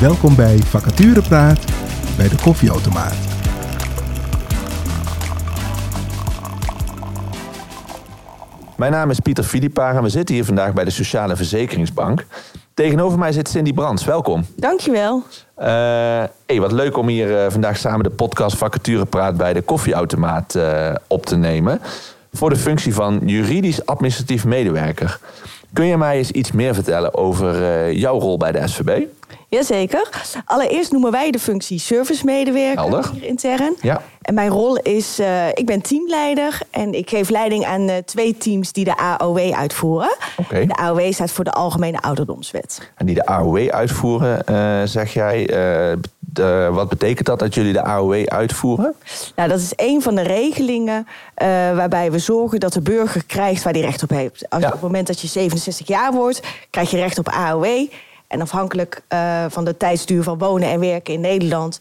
Welkom bij Vacaturepraat bij de koffieautomaat. Mijn naam is Pieter Filipaar en we zitten hier vandaag bij de Sociale Verzekeringsbank. Tegenover mij zit Cindy Brands. Welkom. Dankjewel. Uh, hey, wat leuk om hier uh, vandaag samen de podcast Vacaturepraat bij de koffieautomaat uh, op te nemen. Voor de functie van juridisch administratief medewerker. Kun je mij eens iets meer vertellen over jouw rol bij de SVB? Jazeker. Allereerst noemen wij de functie servicemedewerker Helder. hier intern. Ja. En mijn rol is, uh, ik ben teamleider en ik geef leiding aan uh, twee teams die de AOW uitvoeren. Okay. De AOW staat voor de Algemene Ouderdomswet. En die de AOW uitvoeren, uh, zeg jij, de, wat betekent dat dat jullie de AOW uitvoeren? Nou, dat is een van de regelingen waarbij we zorgen dat de burger krijgt waar hij recht op heeft. Als Ja. Op het moment dat je 67 jaar wordt, krijg je recht op AOW. En afhankelijk uh, van de tijdsduur van wonen en werken in Nederland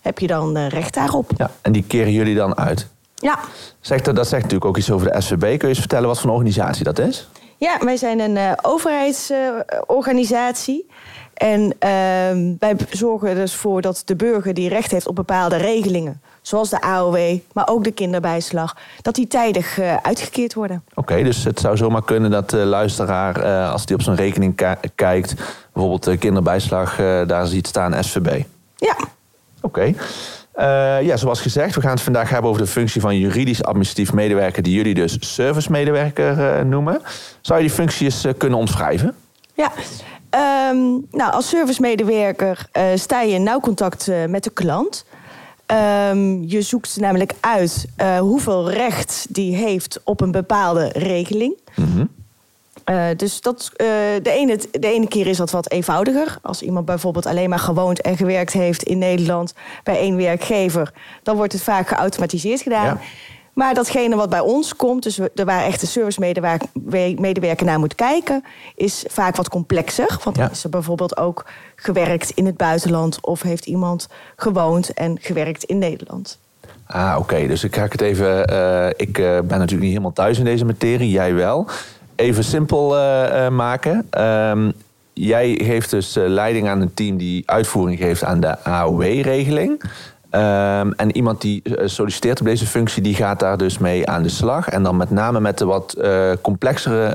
heb je dan uh, recht daarop. Ja, en die keren jullie dan uit? Ja. Zegt, dat zegt natuurlijk ook iets over de SVB. Kun je eens vertellen wat voor een organisatie dat is? Ja, wij zijn een uh, overheidsorganisatie. en wij zorgen dus voor dat de burger die recht heeft op bepaalde regelingen... zoals de AOW, maar ook de kinderbijslag... dat die tijdig uitgekeerd worden. Oké, okay, dus het zou zomaar kunnen dat de luisteraar... als die op zijn rekening kijkt bijvoorbeeld de kinderbijslag, uh, daar ziet staan SVB. Ja. Oké. Okay. Uh, ja, zoals gezegd, we gaan het vandaag hebben over de functie van juridisch administratief medewerker, die jullie dus service medewerker uh, noemen. Zou je die functies kunnen omschrijven? Ja. Um, nou, als servicemedewerker sta je in nauw contact met de klant. Um, je zoekt namelijk uit hoeveel recht die heeft op een bepaalde regeling. Mm -hmm. Uh, dus dat, uh, de, ene, de ene keer is dat wat eenvoudiger. Als iemand bijvoorbeeld alleen maar gewoond en gewerkt heeft in Nederland bij één werkgever, dan wordt het vaak geautomatiseerd gedaan. Ja. Maar datgene wat bij ons komt, dus er waar echt de service-medewerker naar moet kijken, is vaak wat complexer. Want Ja. is er bijvoorbeeld ook gewerkt in het buitenland of heeft iemand gewoond en gewerkt in Nederland. Ah, oké. Dus ik ga het even. Uh, ik ben natuurlijk niet helemaal thuis in deze materie, jij wel even simpel uh, uh, maken. Um, jij geeft dus leiding aan een team die uitvoering geeft aan de AOW-regeling. Um, en iemand die solliciteert op deze functie, die gaat daar dus mee aan de slag. En dan met name met de wat complexere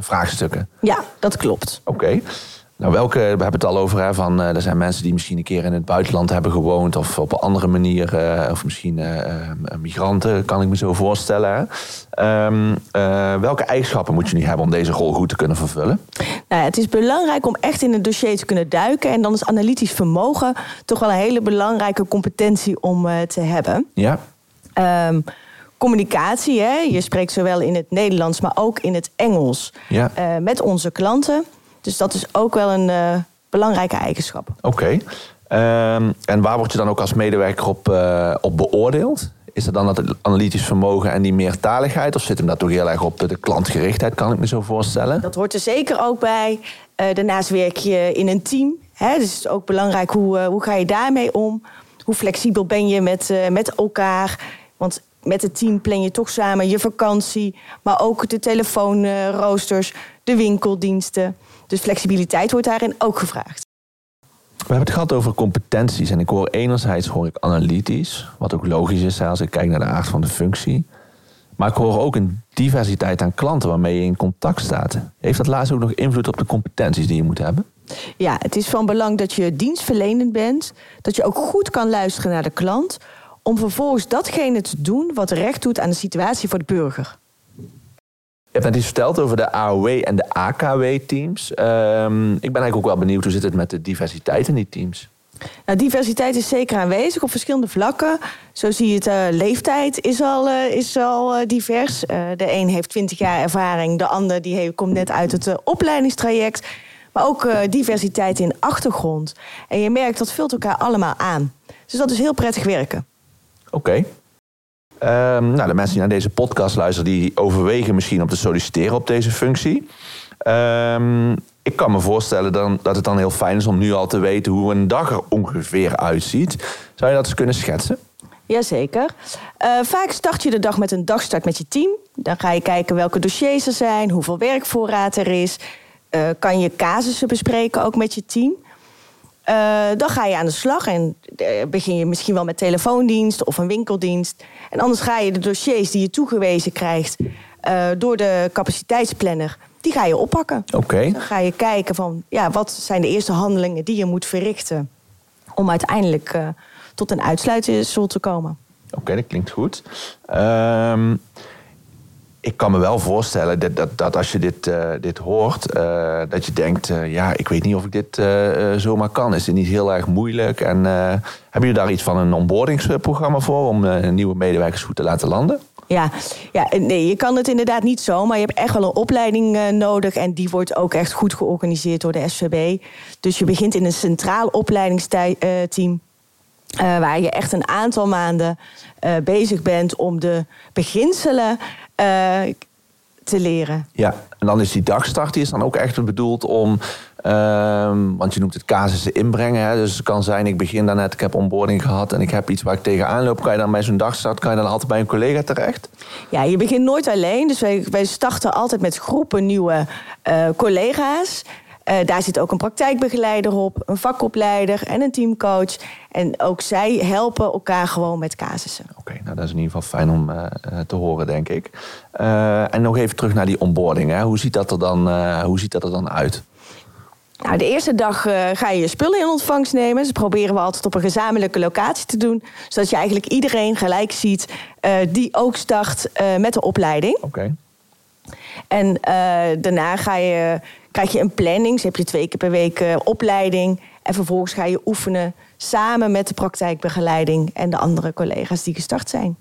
vraagstukken. Ja, dat klopt. Oké. Okay. Nou, welke, we hebben het al over, hè, van, er zijn mensen die misschien een keer in het buitenland hebben gewoond of op een andere manier, of misschien migranten, kan ik me zo voorstellen. Um, welke eigenschappen moet je nu hebben om deze rol goed te kunnen vervullen? Nou, het is belangrijk om echt in het dossier te kunnen duiken en dan is analytisch vermogen toch wel een hele belangrijke competentie om te hebben. Ja. Um, communicatie, hè? je spreekt zowel in het Nederlands, maar ook in het Engels ja. met onze klanten. Dus dat is ook wel een uh, belangrijke eigenschap. Oké. Okay. Um, en waar word je dan ook als medewerker op, op beoordeeld? Is dat dan dat analytisch vermogen en die meertaligheid? Of zit hem dat toch heel erg op de klantgerichtheid, kan ik me zo voorstellen? Dat hoort er zeker ook bij. Uh, daarnaast werk je in een team. Hè? Dus het is ook belangrijk hoe, hoe ga je daarmee om? Hoe flexibel ben je met, met elkaar? Want met het team plan je toch samen je vakantie, maar ook de telefoonroosters, de winkeldiensten. Dus flexibiliteit wordt daarin ook gevraagd. We hebben het gehad over competenties en ik hoor enerzijds hoor ik analytisch, wat ook logisch is als ik kijk naar de aard van de functie. Maar ik hoor ook een diversiteit aan klanten waarmee je in contact staat. Heeft dat laatst ook nog invloed op de competenties die je moet hebben? Ja, het is van belang dat je dienstverlenend bent, dat je ook goed kan luisteren naar de klant, om vervolgens datgene te doen wat recht doet aan de situatie voor de burger. Je hebt net iets verteld over de AOW en de AKW-teams. Um, ik ben eigenlijk ook wel benieuwd hoe zit het met de diversiteit in die teams? Nou, diversiteit is zeker aanwezig op verschillende vlakken. Zo zie je het, uh, leeftijd is al, uh, is al uh, divers. de een heeft 20 jaar ervaring, de ander die heeft, komt net uit het opleidingstraject. Maar ook diversiteit in achtergrond. En je merkt dat vult elkaar allemaal aan. Dus dat is heel prettig werken. Oké. Okay. Um, nou, de mensen die naar deze podcast luisteren, die overwegen misschien om te solliciteren op deze functie. Um, ik kan me voorstellen dan, dat het dan heel fijn is om nu al te weten hoe een dag er ongeveer uitziet. Zou je dat eens kunnen schetsen? Jazeker. Uh, vaak start je de dag met een dagstart met je team. Dan ga je kijken welke dossiers er zijn, hoeveel werkvoorraad er is. Uh, kan je casussen bespreken ook met je team. Eh, dan ga je aan de slag en eh, begin je misschien wel met telefoondienst of een winkeldienst. En anders ga je de dossiers die je toegewezen krijgt eh, door de capaciteitsplanner, die ga je oppakken. Oké. Dan ga je kijken van, ja, wat zijn de eerste handelingen die je moet verrichten om uiteindelijk tot een uitsluitsel te komen. Oké, dat klinkt goed. Ehm, ik kan me wel voorstellen dat, dat, dat als je dit, eh, dit hoort, eh, dat je denkt, eh, ja, ik weet niet of ik dit zomaar kan. Is het niet heel erg moeilijk? En hebben jullie daar iets van een onboardingsprogramma voor om nieuwe medewerkers goed te laten landen? Ja, ja, nee, je kan het inderdaad niet zo, maar je hebt echt wel een opleiding nodig. En die wordt ook echt goed georganiseerd door de SVB. Dus je begint in een centraal opleidingsteam. waar je echt een aantal maanden bezig bent om de beginselen te leren. Ja, en dan is die dagstart die is dan ook echt bedoeld om, ehm, want je noemt het casussen inbrengen. Hè? Dus het kan zijn, ik begin daarnet, ik heb onboarding gehad en ik heb iets waar ik tegenaan loop. Kan je dan bij zo'n dagstart, kan je dan altijd bij een collega terecht? Ja, je begint nooit alleen. Dus wij, wij starten altijd met groepen nieuwe eh, collega's. Eh, daar zit ook een praktijkbegeleider op, een vakopleider en een teamcoach. En ook zij helpen elkaar gewoon met casussen. Oké, nou dat is in ieder geval fijn om eh, eh, te horen, denk ik. En nog even terug naar die onboarding. Hè? Hoe, ziet dat er dan, hoe ziet dat er dan uit? Nou, de eerste dag ga je je spullen in ontvangst nemen. Dus proberen we altijd op een gezamenlijke locatie te doen. Zodat je eigenlijk iedereen gelijk ziet die ook start met de opleiding. Oké. En daarna ga je, krijg je een planning. Dus heb je twee keer per week eh, opleiding. En vervolgens ga je oefenen samen met de praktijkbegeleiding en de andere collega's die gestart zijn.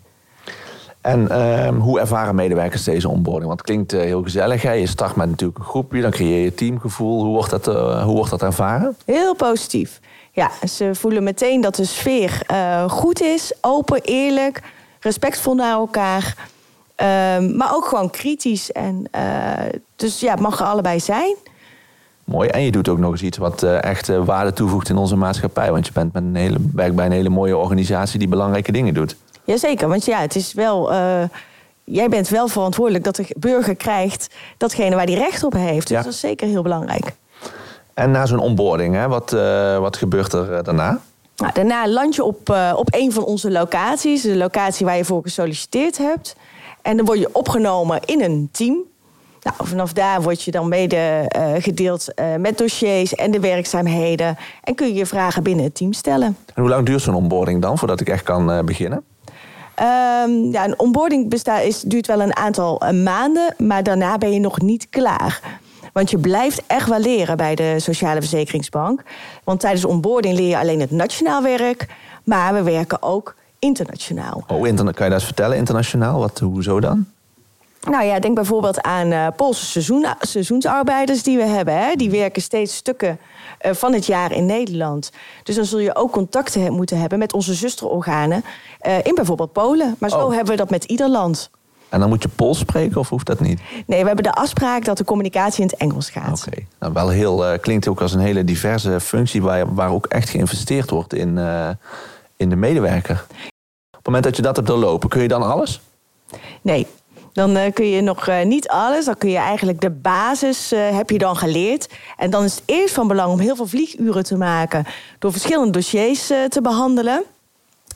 En ehm, hoe ervaren medewerkers deze onboarding? Want het klinkt eh, heel gezellig. Hè? Je start met natuurlijk een groepje, dan creëer je teamgevoel. Hoe wordt dat, eh, hoe wordt dat ervaren? Heel positief. Ja, ze voelen meteen dat de sfeer goed is, open, eerlijk, respectvol naar elkaar. Ehm, maar ook gewoon kritisch. En, eh, dus ja, het mag er allebei zijn. Mooi. En je doet ook nog eens iets wat eh, echt eh, waarde toevoegt in onze maatschappij. Want je bent met een hele, werkt bij een hele mooie organisatie die belangrijke dingen doet. Jazeker, want ja, het is wel. jij bent wel verantwoordelijk dat de burger krijgt datgene waar hij recht op heeft. Dus Ja. dat is zeker heel belangrijk. En na zo'n onboarding, hè, wat, wat gebeurt er daarna? Nou, daarna land je op, op een van onze locaties, de locatie waar je voor gesolliciteerd hebt. En dan word je opgenomen in een team. Nou, vanaf daar word je dan mede eh, gedeeld eh, met dossiers en de werkzaamheden. En kun je je vragen binnen het team stellen. En hoe lang duurt zo'n onboarding dan, voordat ik echt kan eh, beginnen? Ehm, ja, een onboarding bestaat, is, duurt wel een aantal maanden, maar daarna ben je nog niet klaar. Want je blijft echt wel leren bij de Sociale Verzekeringsbank. Want tijdens onboarding leer je alleen het nationaal werk, maar we werken ook internationaal. Oh, interna- kan je dat eens vertellen, internationaal? Wat, hoezo dan? Nou ja, denk bijvoorbeeld aan eh, Poolse seizoen, seizoensarbeiders die we hebben. Hè. Die werken steeds stukken eh, van het jaar in Nederland. Dus dan zul je ook contacten he- moeten hebben met onze zusterorganen eh, in bijvoorbeeld Polen. Maar zo Oh. hebben we dat met ieder land. En dan moet je Pools spreken of hoeft dat niet? Nee, we hebben de afspraak dat de communicatie in het Engels gaat. Oké. Nou, wel heel, klinkt ook als een hele diverse functie waar, waar ook echt geïnvesteerd wordt in, in de medewerker. Het moment dat je dat hebt doorlopen, kun je dan alles? Nee, dan eh, kun je nog eh, niet alles. Dan kun je eigenlijk de basis eh, heb je dan geleerd. En dan is het eerst van belang om heel veel vlieguren te maken door verschillende dossiers te behandelen.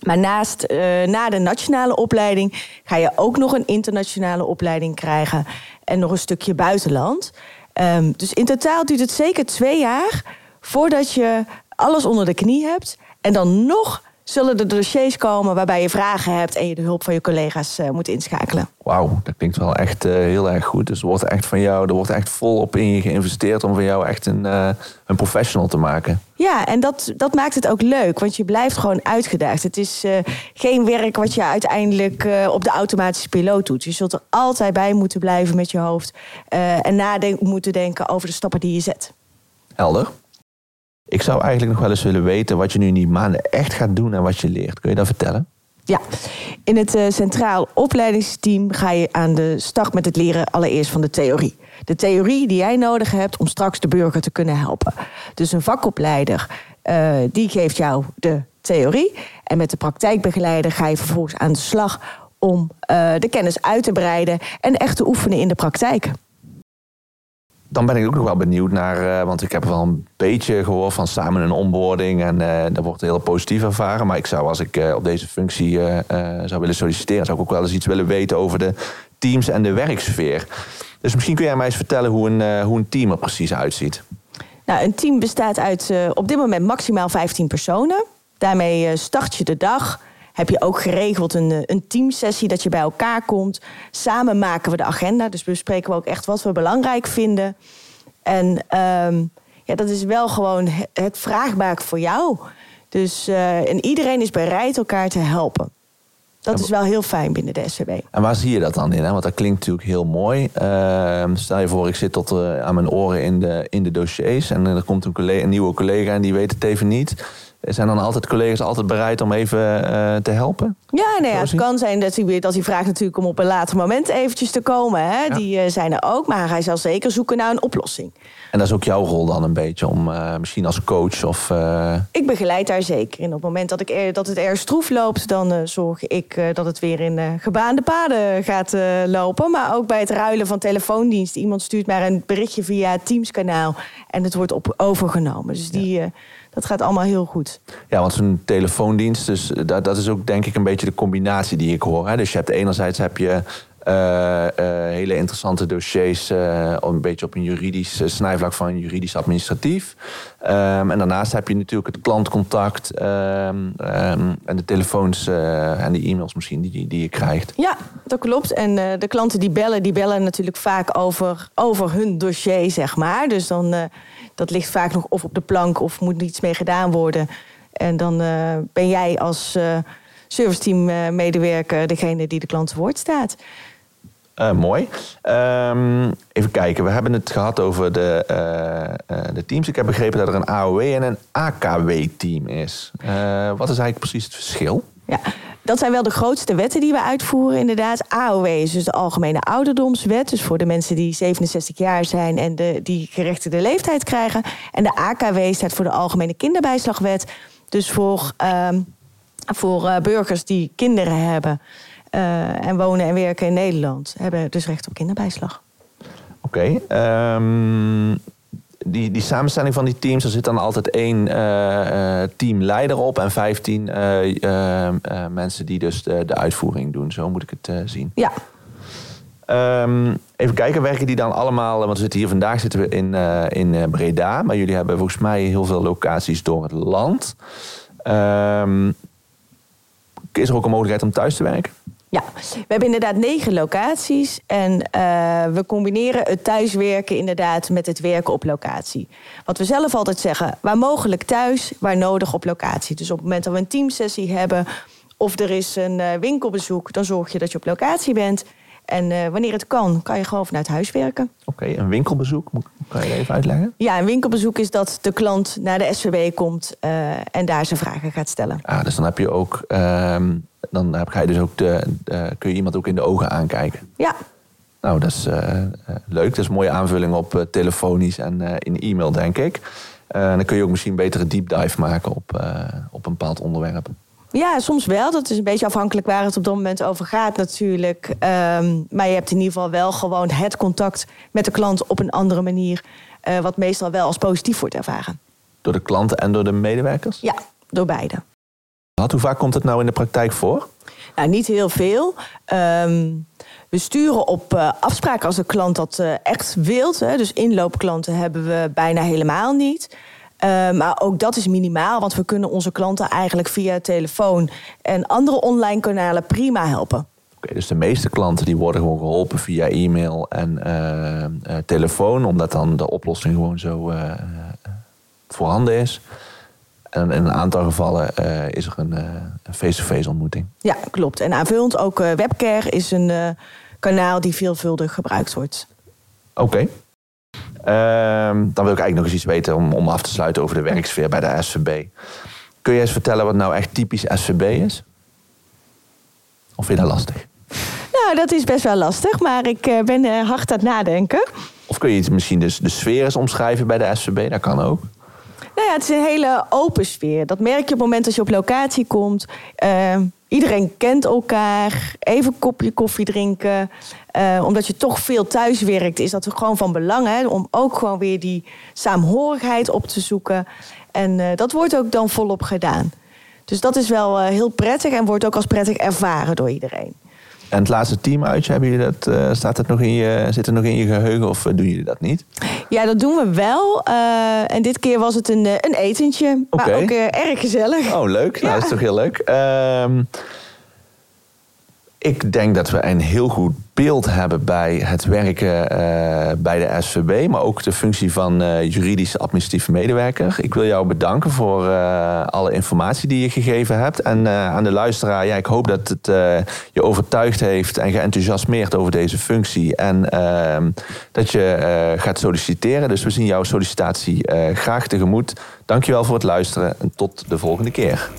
Maar naast na de nationale opleiding ga je ook nog een internationale opleiding krijgen en nog een stukje buitenland. Ehm, dus in totaal duurt het zeker twee jaar voordat je alles onder de knie hebt. En dan nog zullen er dossiers komen waarbij je vragen hebt en je de hulp van je collega's eh, moet inschakelen. Wauw, dat klinkt wel echt eh, heel erg goed. Dus er wordt echt van jou, er wordt echt volop in je geïnvesteerd om van jou echt een, eh, een professional te maken. Ja, en dat, dat maakt het ook leuk, want je blijft gewoon uitgedaagd. Het is geen werk wat je uiteindelijk op de automatische piloot doet. Je zult er altijd bij moeten blijven met je hoofd en nadenken moeten denken over de stappen die je zet. Helder. Ik zou eigenlijk nog wel eens willen weten wat je nu in die maanden echt gaat doen en wat je leert. Kun je dat vertellen? Ja, in het eh, Centraal Opleidingsteam ga je aan de start met het leren allereerst van de theorie. De theorie die jij nodig hebt om straks de burger te kunnen helpen. Dus een vakopleider eh, die geeft jou de theorie. En met de praktijkbegeleider ga je vervolgens aan de slag om eh, de kennis uit te breiden en echt te oefenen in de praktijk. Dan ben ik ook nog wel benieuwd naar, uh, want ik heb wel een beetje gehoord van samen een onboarding en uh, dat wordt heel positief ervaren. Maar ik zou, als ik uh, op deze functie zou willen solliciteren, zou ik ook wel eens iets willen weten over de teams en de werksfeer. Dus misschien kun jij mij eens vertellen hoe een, hoe een team er precies uitziet. Nou, een team bestaat uit op dit moment maximaal 15 personen. Daarmee start je de dag heb je ook geregeld een, eh, een teamsessie dat je bij elkaar komt. Samen maken we de agenda. Dus bespreken we ook echt wat we belangrijk vinden. En um, ja, dat is wel gewoon het vraagbaak voor jou. Dus, uh, en iedereen is bereid elkaar te helpen. Dat is wel heel fijn binnen de SVB. En waar zie je dat dan in? Hè? Want dat klinkt natuurlijk heel mooi. Uh, stel je voor, ik zit tot uh, aan mijn oren in de, in de dossiers. En er komt een, collega, een nieuwe collega en die weet het even niet. Zijn dan altijd collega's altijd bereid om even uh, te helpen? Ja, nee, het kan zijn dat hij, dat hij vraagt natuurlijk om op een later moment eventjes te komen. Hè. Ja. Die uh, zijn er ook, maar hij zal zeker zoeken naar een oplossing. En dat is ook jouw rol dan een beetje, om uh, misschien als coach of... Ik begeleid daar zeker in. Op het moment dat, ik er, dat het erg stroef loopt, dan zorg ik dat het weer in gebaande paden gaat lopen. Maar ook bij het ruilen van telefoondienst. Iemand stuurt maar een berichtje via het Teams-kanaal en het wordt op overgenomen. Dus die... Ja dat gaat allemaal heel goed. Ja, want zo'n telefoondienst, dus dat, dat is ook denk ik een beetje de combinatie die ik hoor. Hè? Dus je hebt enerzijds heb je hele interessante dossiers, uh, een beetje op een juridisch snijvlak van juridisch administratief. Um, en daarnaast heb je natuurlijk het klantcontact um, um, en de telefoons en de e-mails misschien die, die je krijgt. Ja, dat klopt. En de klanten die bellen, die bellen natuurlijk vaak over, over hun dossier, zeg maar. Dus dan dat ligt vaak nog of op de plank of moet iets mee gedaan worden. En dan ben jij als uh, serviceteam medewerker degene die de klant woord staat. Mooi. Um, even kijken, we hebben het gehad over de, de teams. Ik heb begrepen dat er een AOW en een AKW-team is. wat is eigenlijk precies het verschil? Ja, dat zijn wel de grootste wetten die we uitvoeren, inderdaad. AOW is dus de Algemene Ouderdomswet. Dus voor de mensen die 67 jaar zijn en de, die gerechtigde leeftijd krijgen. En de AKW staat voor de Algemene Kinderbijslagwet. Dus voor, uh, voor burgers die kinderen hebben uh, en wonen en werken in Nederland, hebben dus recht op kinderbijslag. Oké. Okay, um, ehm, die, die samenstelling van die teams, er zit dan altijd één uh, teamleider op en vijftien uh, mensen die dus de, de, uitvoering doen. Zo moet ik het zien. Ja. Um, even kijken, werken die dan allemaal, want we zitten hier vandaag zitten we in, in Breda, maar jullie hebben volgens mij heel veel locaties door het land. Um, is er ook een mogelijkheid om thuis te werken? Ja, we hebben inderdaad negen locaties. En uh, we combineren het thuiswerken inderdaad met het werken op locatie. Wat we zelf altijd zeggen, waar mogelijk thuis, waar nodig op locatie. Dus op het moment dat we een teamsessie hebben of er is een uh, winkelbezoek, dan zorg je dat je op locatie bent. En uh, wanneer het kan, kan je gewoon vanuit huis werken. Oké, een winkelbezoek, kan je even uitleggen? Ja, een winkelbezoek is dat de klant naar de SVB komt en daar zijn vragen gaat stellen. Ah, dus dan heb je ook ehm, dan ga je dus ook de, kun je iemand ook in de ogen aankijken. Ja. Nou, dat is uh, leuk. Dat is een mooie aanvulling op uh, telefonisch en in e-mail, denk ik. dan kun je ook misschien een betere deep dive maken op, op een bepaald onderwerp. Ja, soms wel. Dat is een beetje afhankelijk waar het op dat moment over gaat natuurlijk. Um, maar je hebt in ieder geval wel gewoon het contact met de klant op een andere manier. wat meestal wel als positief wordt ervaren. Door de klanten en door de medewerkers? Ja, door beide. Hoe vaak komt het nou in de praktijk voor? Nou, niet heel veel. Um, we sturen op uh, afspraak als de klant dat uh, echt wilt. Hè. Dus inloopklanten hebben we bijna helemaal niet. Uh, maar ook dat is minimaal, want we kunnen onze klanten eigenlijk via telefoon en andere online kanalen prima helpen. Oké, dus de meeste klanten die worden gewoon geholpen via e-mail en uh, telefoon, omdat dan de oplossing gewoon zo voorhanden is. En in een aantal gevallen uh, is er een uh, face-to-face ontmoeting. Ja, klopt. En aanvullend ook uh, Webcare is een kanaal die veelvuldig gebruikt wordt. Oké. Okay. Ehm, dan wil ik eigenlijk nog eens iets weten om, om af te sluiten over de werksfeer bij de SVB. Kun je eens vertellen wat nou echt typisch SVB is? Of vind je dat lastig? Nou, dat is best wel lastig, maar ik ben hard aan het nadenken. Of kun je misschien dus de sfeer eens omschrijven bij de SVB? Dat kan ook. Nou ja, het is een hele open sfeer. Dat merk je op het moment dat je op locatie komt. Uh, iedereen kent elkaar. Even een kopje koffie drinken. Uh, omdat je toch veel thuis werkt, is dat gewoon van belang. Hè, om ook gewoon weer die saamhorigheid op te zoeken. En uh, dat wordt ook dan volop gedaan. Dus dat is wel uh, heel prettig en wordt ook als prettig ervaren door iedereen. En het laatste teamuitje, hebben jullie dat, uh, staat dat nog in je, zit het nog in je geheugen of doen jullie dat niet? Ja, dat doen we wel. Uh, en dit keer was het een, een etentje, okay. maar ook erg gezellig. Oh, leuk. Ja. Nou, dat is toch heel leuk. Uh, ik denk dat we een heel goed beeld hebben bij het werken uh, bij de SVB, maar ook de functie van uh, juridische administratieve medewerker. Ik wil jou bedanken voor uh, alle informatie die je gegeven hebt. En aan de luisteraar, ja, ik hoop dat het je overtuigd heeft en geenthousiasmeerd over deze functie. En ehm, dat je gaat solliciteren. Dus we zien jouw sollicitatie graag tegemoet. Dankjewel voor het luisteren en tot de volgende keer.